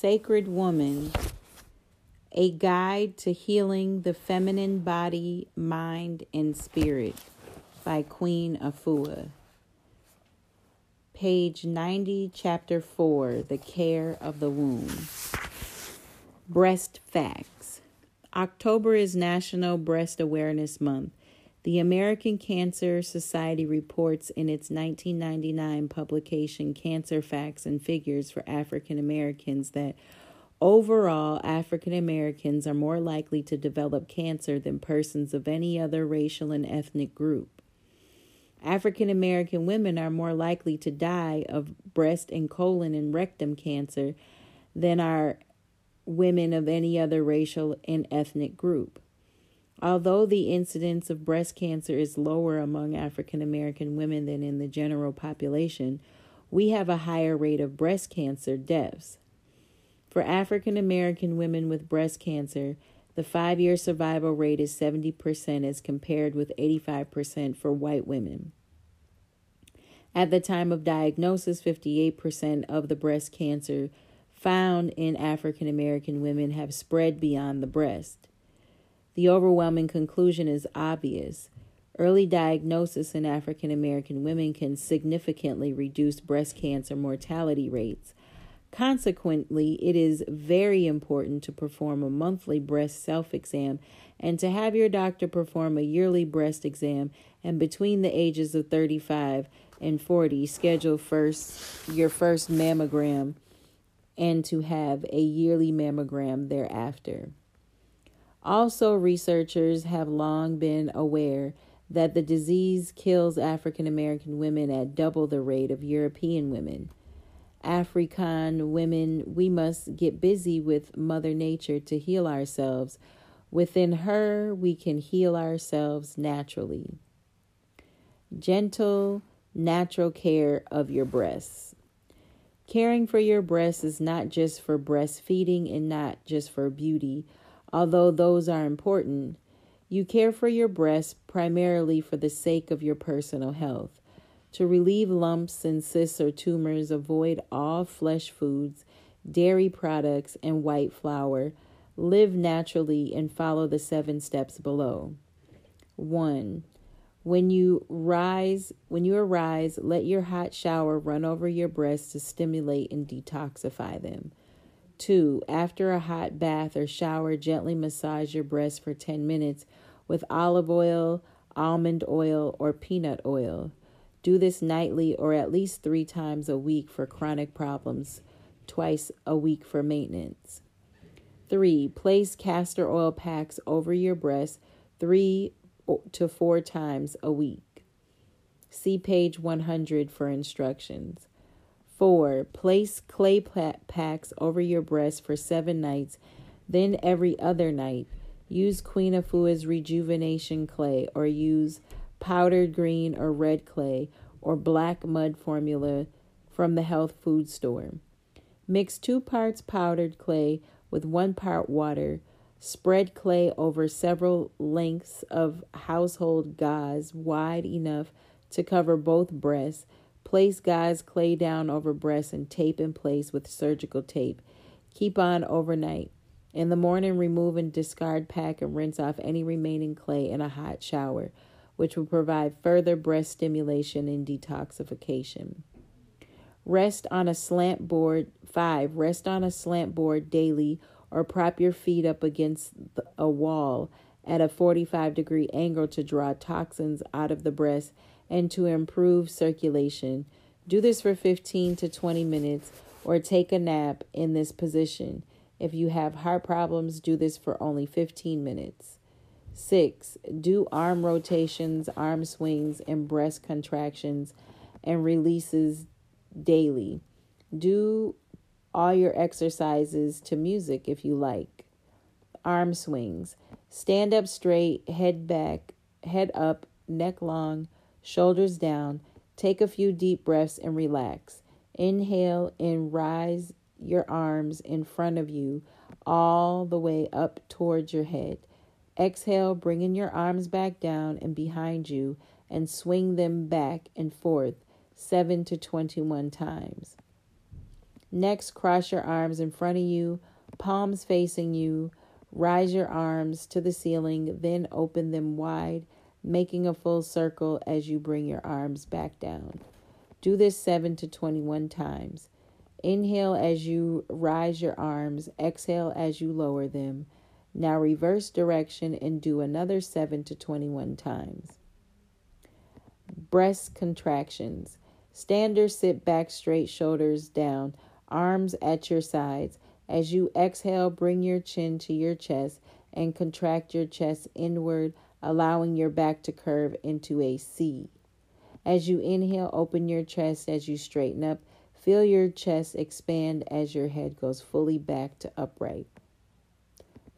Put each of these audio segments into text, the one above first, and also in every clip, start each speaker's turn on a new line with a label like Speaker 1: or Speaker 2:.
Speaker 1: Sacred Woman A Guide to Healing the Feminine Body, Mind, and Spirit by Queen Afua. Page 90, Chapter 4 The Care of the Womb. Breast Facts October is National Breast Awareness Month. The American Cancer Society reports in its 1999 publication Cancer Facts and Figures for African Americans that overall African Americans are more likely to develop cancer than persons of any other racial and ethnic group. African American women are more likely to die of breast and colon and rectum cancer than are women of any other racial and ethnic group. Although the incidence of breast cancer is lower among African American women than in the general population, we have a higher rate of breast cancer deaths. For African American women with breast cancer, the five year survival rate is 70% as compared with 85% for white women. At the time of diagnosis, 58% of the breast cancer found in African American women have spread beyond the breast. The overwhelming conclusion is obvious. Early diagnosis in African American women can significantly reduce breast cancer mortality rates. Consequently, it is very important to perform a monthly breast self exam and to have your doctor perform a yearly breast exam and between the ages of 35 and 40 schedule first your first mammogram and to have a yearly mammogram thereafter. Also, researchers have long been aware that the disease kills African American women at double the rate of European women. African women, we must get busy with Mother Nature to heal ourselves. Within her, we can heal ourselves naturally. Gentle, natural care of your breasts. Caring for your breasts is not just for breastfeeding and not just for beauty Although those are important, you care for your breasts primarily for the sake of your personal health. To relieve lumps and cysts or tumors, avoid all flesh foods, dairy products, and white flour. Live naturally and follow the seven steps below. 1. When you rise, when you arise, let your hot shower run over your breasts to stimulate and detoxify them. Two, after a hot bath or shower, gently massage your breast for 10 minutes with olive oil, almond oil, or peanut oil. Do this nightly or at least three times a week for chronic problems, twice a week for maintenance. Three, place castor oil packs over your breast three to four times a week. See page 100 for instructions. 4. Place clay packs over your breast for seven nights, then every other night. Use Queen Afua's rejuvenation clay or use powdered green or red clay or black mud formula from the health food store. Mix two parts powdered clay with one part water. Spread clay over several lengths of household gauze wide enough to cover both breasts Place guy's clay down over breast and tape in place with surgical tape. Keep on overnight. In the morning, remove and discard pack and rinse off any remaining clay in a hot shower, which will provide further breast stimulation and detoxification. Rest on a slant board. 5. Rest on a slant board daily or prop your feet up against a wall at a 45 degree angle to draw toxins out of the breast and to improve circulation. Do this for 15 to 20 minutes or take a nap in this position. If you have heart problems, do this for only 15 minutes. 6. Do arm rotations, arm swings, and breast contractions and releases daily. Do all your exercises to music if you like. Arm swings. Stand up straight, head back, head up, neck long shoulders down. Take a few deep breaths and relax. Inhale and rise your arms in front of you all the way up towards your head. Exhale, bringing your arms back down and behind you and swing them back and forth 7 to 21 times. Next, cross your arms in front of you, palms facing you. Rise your arms to the ceiling, then open them wide, making a full circle as you bring your arms back down. Do this 7 to 21 times. Inhale as you rise your arms, exhale as you lower them. Now reverse direction and do another 7 to 21 times. Breast contractions. Stand or sit back straight, shoulders down, arms at your sides. As you exhale, bring your chin to your chest and contract your chest inward, allowing your back to curve into a C. As you inhale, open your chest as you straighten up. Feel your chest expand as your head goes fully back to upright.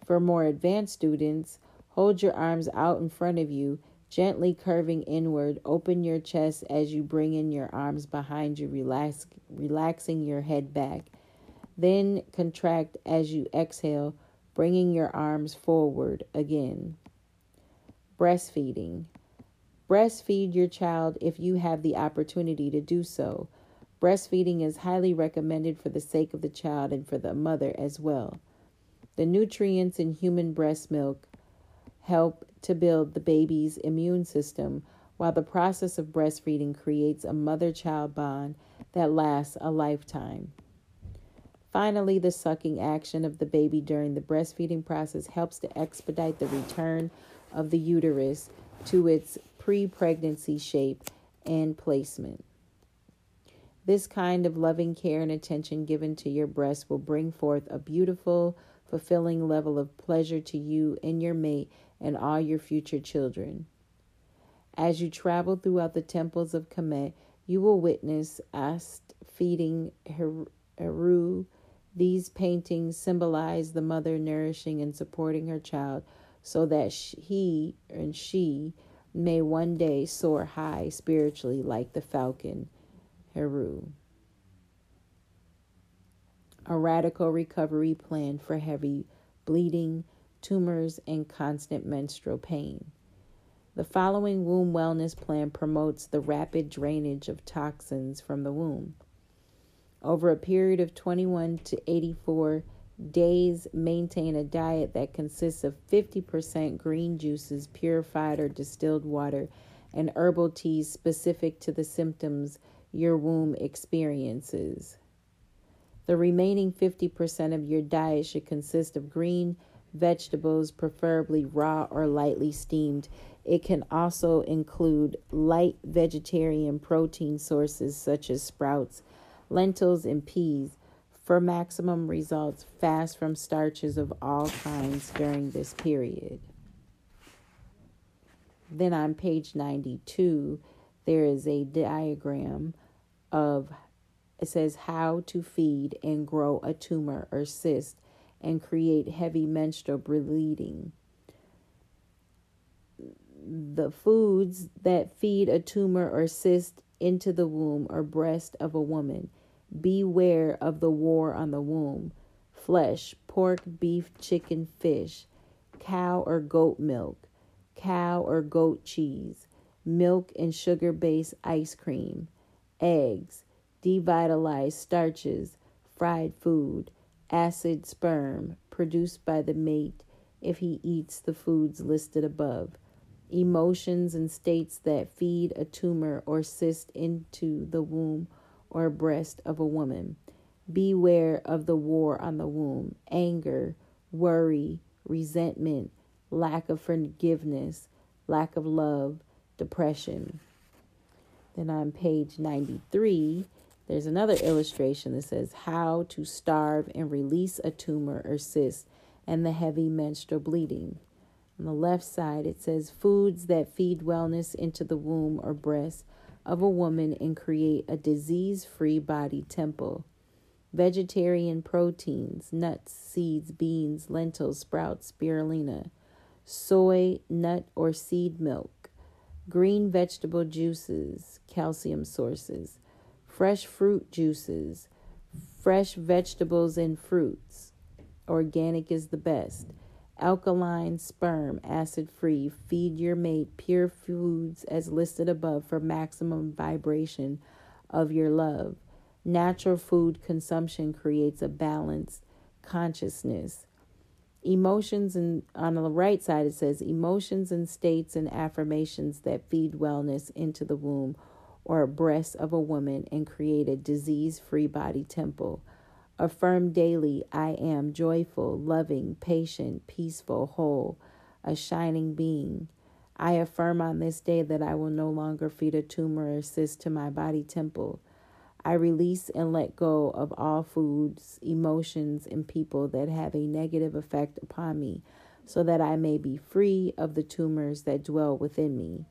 Speaker 1: For more advanced students, hold your arms out in front of you, gently curving inward. Open your chest as you bring in your arms behind you, relax, relaxing your head back. Then contract as you exhale, bringing your arms forward again. Breastfeeding. Breastfeed your child if you have the opportunity to do so. Breastfeeding is highly recommended for the sake of the child and for the mother as well. The nutrients in human breast milk help to build the baby's immune system, while the process of breastfeeding creates a mother child bond that lasts a lifetime. Finally, the sucking action of the baby during the breastfeeding process helps to expedite the return of the uterus to its pre pregnancy shape and placement. This kind of loving care and attention given to your breast will bring forth a beautiful, fulfilling level of pleasure to you and your mate and all your future children. As you travel throughout the temples of Kemet, you will witness Ast feeding Heru these paintings symbolize the mother nourishing and supporting her child so that he and she may one day soar high spiritually like the falcon, Heru. A radical recovery plan for heavy bleeding, tumors, and constant menstrual pain. The following womb wellness plan promotes the rapid drainage of toxins from the womb. Over a period of 21 to 84 days, maintain a diet that consists of 50% green juices, purified or distilled water, and herbal teas specific to the symptoms your womb experiences. The remaining 50% of your diet should consist of green vegetables, preferably raw or lightly steamed. It can also include light vegetarian protein sources such as sprouts lentils, and peas. For maximum results, fast from starches of all kinds during this period. Then on page 92, there is a diagram of it says how to feed and grow a tumor or cyst and create heavy menstrual bleeding. The foods that feed a tumor or cyst into the womb or breast of a woman Beware of the war on the womb. Flesh, pork, beef, chicken, fish, cow or goat milk, cow or goat cheese, milk and sugar based ice cream, eggs, devitalized starches, fried food, acid sperm produced by the mate if he eats the foods listed above, emotions and states that feed a tumor or cyst into the womb or breast of a woman. Beware of the war on the womb, anger, worry, resentment, lack of forgiveness, lack of love, depression. Then on page 93, there's another illustration that says how to starve and release a tumor or cyst and the heavy menstrual bleeding. On the left side, it says foods that feed wellness into the womb or breast of a woman and create a disease free body temple. Vegetarian proteins, nuts, seeds, beans, lentils, sprouts, spirulina, soy, nut, or seed milk, green vegetable juices, calcium sources, fresh fruit juices, fresh vegetables and fruits. Organic is the best alkaline sperm, acid free. Feed your mate pure foods as listed above for maximum vibration of your love. Natural food consumption creates a balanced consciousness. Emotions and on the right side it says emotions and states and affirmations that feed wellness into the womb or breast of a woman and create a disease-free body temple. Affirm daily, I am joyful, loving, patient, peaceful, whole, a shining being. I affirm on this day that I will no longer feed a tumor or cyst to my body temple. I release and let go of all foods, emotions, and people that have a negative effect upon me, so that I may be free of the tumors that dwell within me.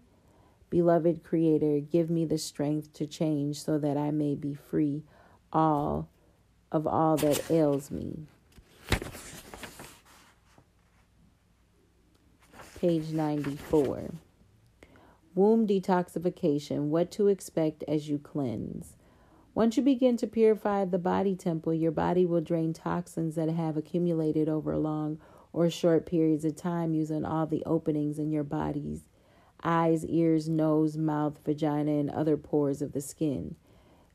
Speaker 1: Beloved Creator, give me the strength to change so that I may be free all of all that ails me. Page 94. Womb detoxification what to expect as you cleanse. Once you begin to purify the body temple, your body will drain toxins that have accumulated over long or short periods of time using all the openings in your body's eyes, ears, nose, mouth, vagina, and other pores of the skin.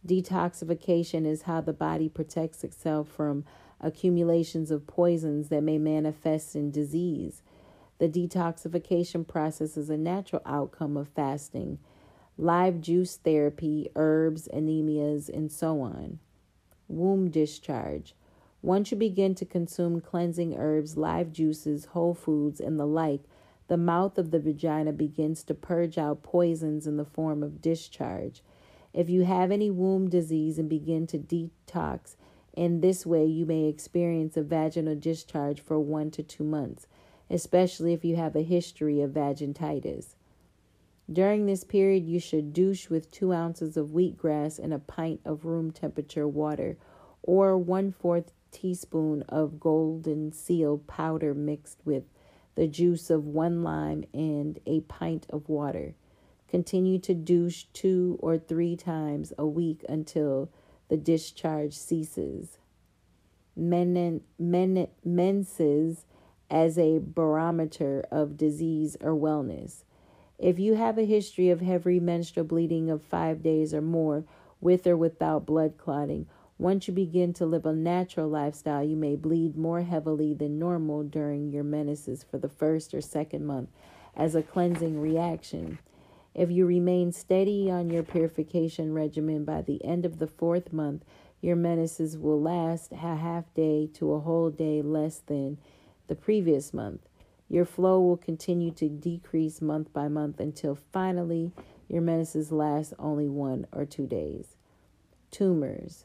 Speaker 1: Detoxification is how the body protects itself from accumulations of poisons that may manifest in disease. The detoxification process is a natural outcome of fasting, live juice therapy, herbs, enemas, and so on. Womb discharge. Once you begin to consume cleansing herbs, live juices, whole foods, and the like, the mouth of the vagina begins to purge out poisons in the form of discharge. If you have any womb disease and begin to detox in this way, you may experience a vaginal discharge for one to two months especially if you have a history of vaginitis. During this period, you should douche with two ounces of wheatgrass and a pint of room temperature water, or one fourth teaspoon of golden seal powder mixed with the juice of one lime and a pint of water. Continue to douche two or three times a week until the discharge ceases. Men, men, menses as a barometer of disease or wellness. If you have a history of heavy menstrual bleeding of five days or more, with or without blood clotting, once you begin to live a natural lifestyle, you may bleed more heavily than normal during your menses for the first or second month as a cleansing reaction. If you remain steady on your purification regimen by the end of the fourth month, your menses will last a half day to a whole day less than the previous month. Your flow will continue to decrease month by month until finally your menses last only one or two days. Tumors.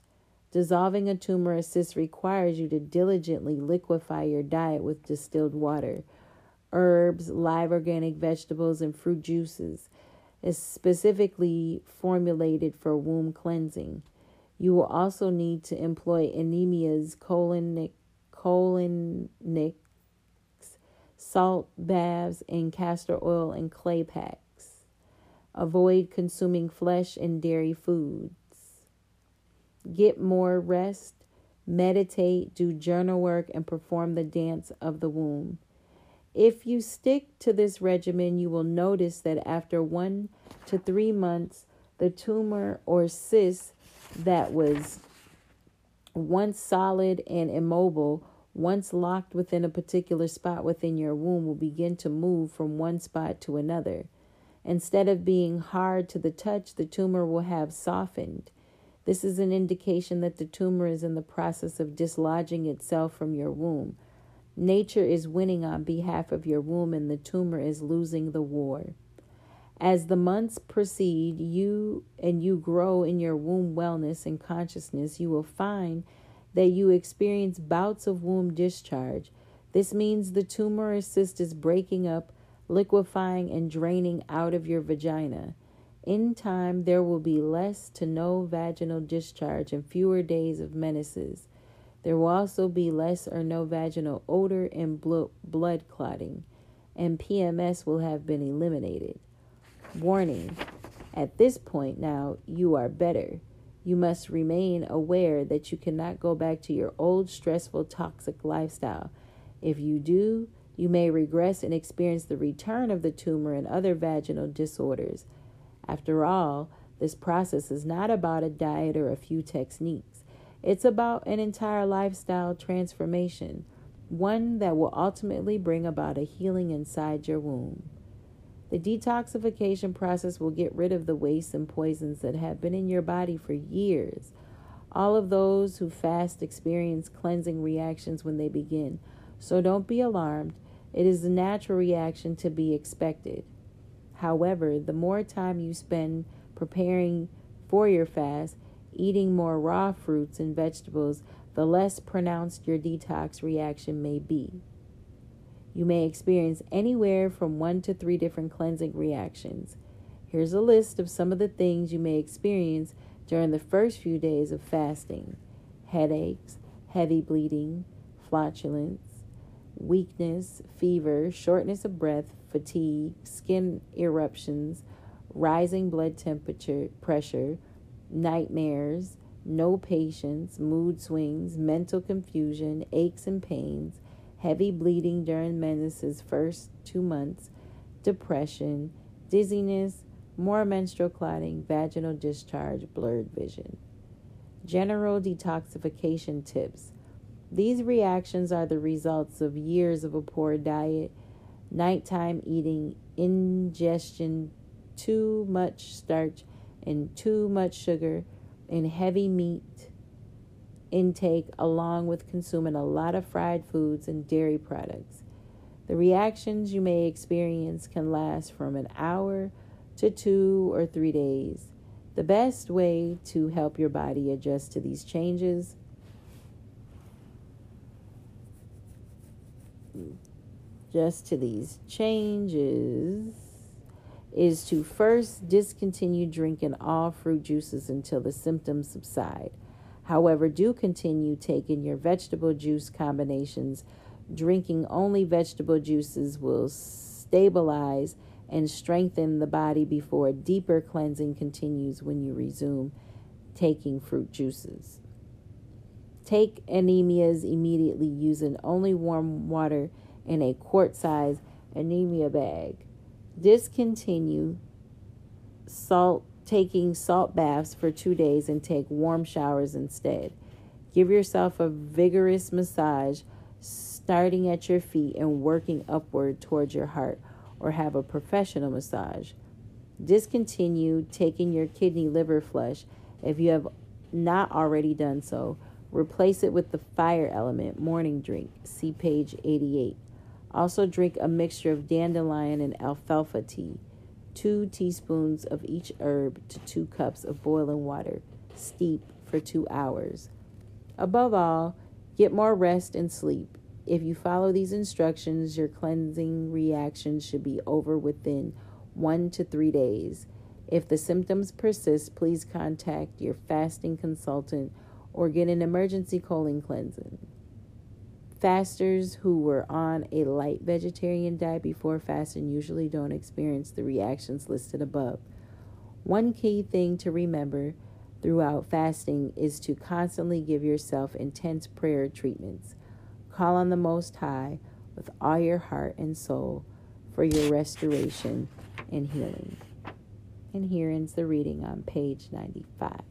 Speaker 1: Dissolving a tumor assist requires you to diligently liquefy your diet with distilled water, herbs, live organic vegetables, and fruit juices, is specifically formulated for womb cleansing. You will also need to employ enemas, colonic, colonic salt baths, and castor oil and clay packs. Avoid consuming flesh and dairy foods. Get more rest, meditate, do journal work, and perform the dance of the womb. If you stick to this regimen, you will notice that after one to three months, the tumor or cyst that was once solid and immobile once locked within a particular spot within your womb, will begin to move from one spot to another. Instead of being hard to the touch, the tumor will have softened. This is an indication that the tumor is in the process of dislodging itself from your womb. Nature is winning on behalf of your womb, and the tumor is losing the war. As the months proceed, you and you grow in your womb wellness and consciousness, you will find that you experience bouts of womb discharge. This means the tumor or cyst is breaking up, liquefying, and draining out of your vagina. In time, there will be less to no vaginal discharge and fewer days of menses. There will also be less or no vaginal odor and blood clotting, and PMS will have been eliminated. Warning At this point now, you are better. You must remain aware that you cannot go back to your old stressful, toxic lifestyle. If you do, you may regress and experience the return of the tumor and other vaginal disorders. After all, This process is not about a diet or a few techniques. It's about an entire lifestyle transformation, one that will ultimately bring about a healing inside your womb. The detoxification process will get rid of the wastes and poisons that have been in your body for years. All of those who fast experience cleansing reactions when they begin, so don't be alarmed. It is a natural reaction to be expected. However, the more time you spend preparing for your fast, eating more raw fruits and vegetables, the less pronounced your detox reaction may be. You may experience anywhere from one to three different cleansing reactions. Here's a list of some of the things you may experience during the first few days of fasting headaches, heavy bleeding, flatulence, weakness, fever, shortness of breath, fatigue, skin eruptions, rising blood temperature, pressure, nightmares, no patience, mood swings, mental confusion, aches and pains, heavy bleeding during menses' first two months, depression, dizziness, more menstrual clotting, vaginal discharge, blurred vision. General detoxification tips. These reactions are the results of years of a poor diet, nighttime eating, ingestion, too much starch, and too much sugar, and heavy meat intake, along with consuming a lot of fried foods and dairy products. The reactions you may experience can last from an hour to two or three days. The best way to help your body adjust to these changes just to these changes is to first discontinue drinking all fruit juices until the symptoms subside. However, do continue taking your vegetable juice combinations. Drinking only vegetable juices will stabilize and strengthen the body before deeper cleansing continues when you resume taking fruit juices. Take enemas immediately using only warm water in a quart size enema bag. Discontinue salt taking salt baths for 2 days and take warm showers instead. Give yourself a vigorous massage starting at your feet and working upward towards your heart or have a professional massage. Discontinue taking your kidney liver flush if you have not already done so. Replace it with the fire element morning drink. See page 88. Also, drink a mixture of dandelion and alfalfa tea, two teaspoons of each herb to two cups of boiling water. Steep for two hours. Above all, get more rest and sleep. If you follow these instructions, your cleansing reaction should be over within one to three days. If the symptoms persist, please contact your fasting consultant or get an emergency colon cleansing. Fasters who were on a light vegetarian diet before fasting usually don't experience the reactions listed above. One key thing to remember throughout fasting is to constantly give yourself intense prayer treatments. Call on the Most High with all your heart and soul for your restoration and healing. And here ends the reading on page 95.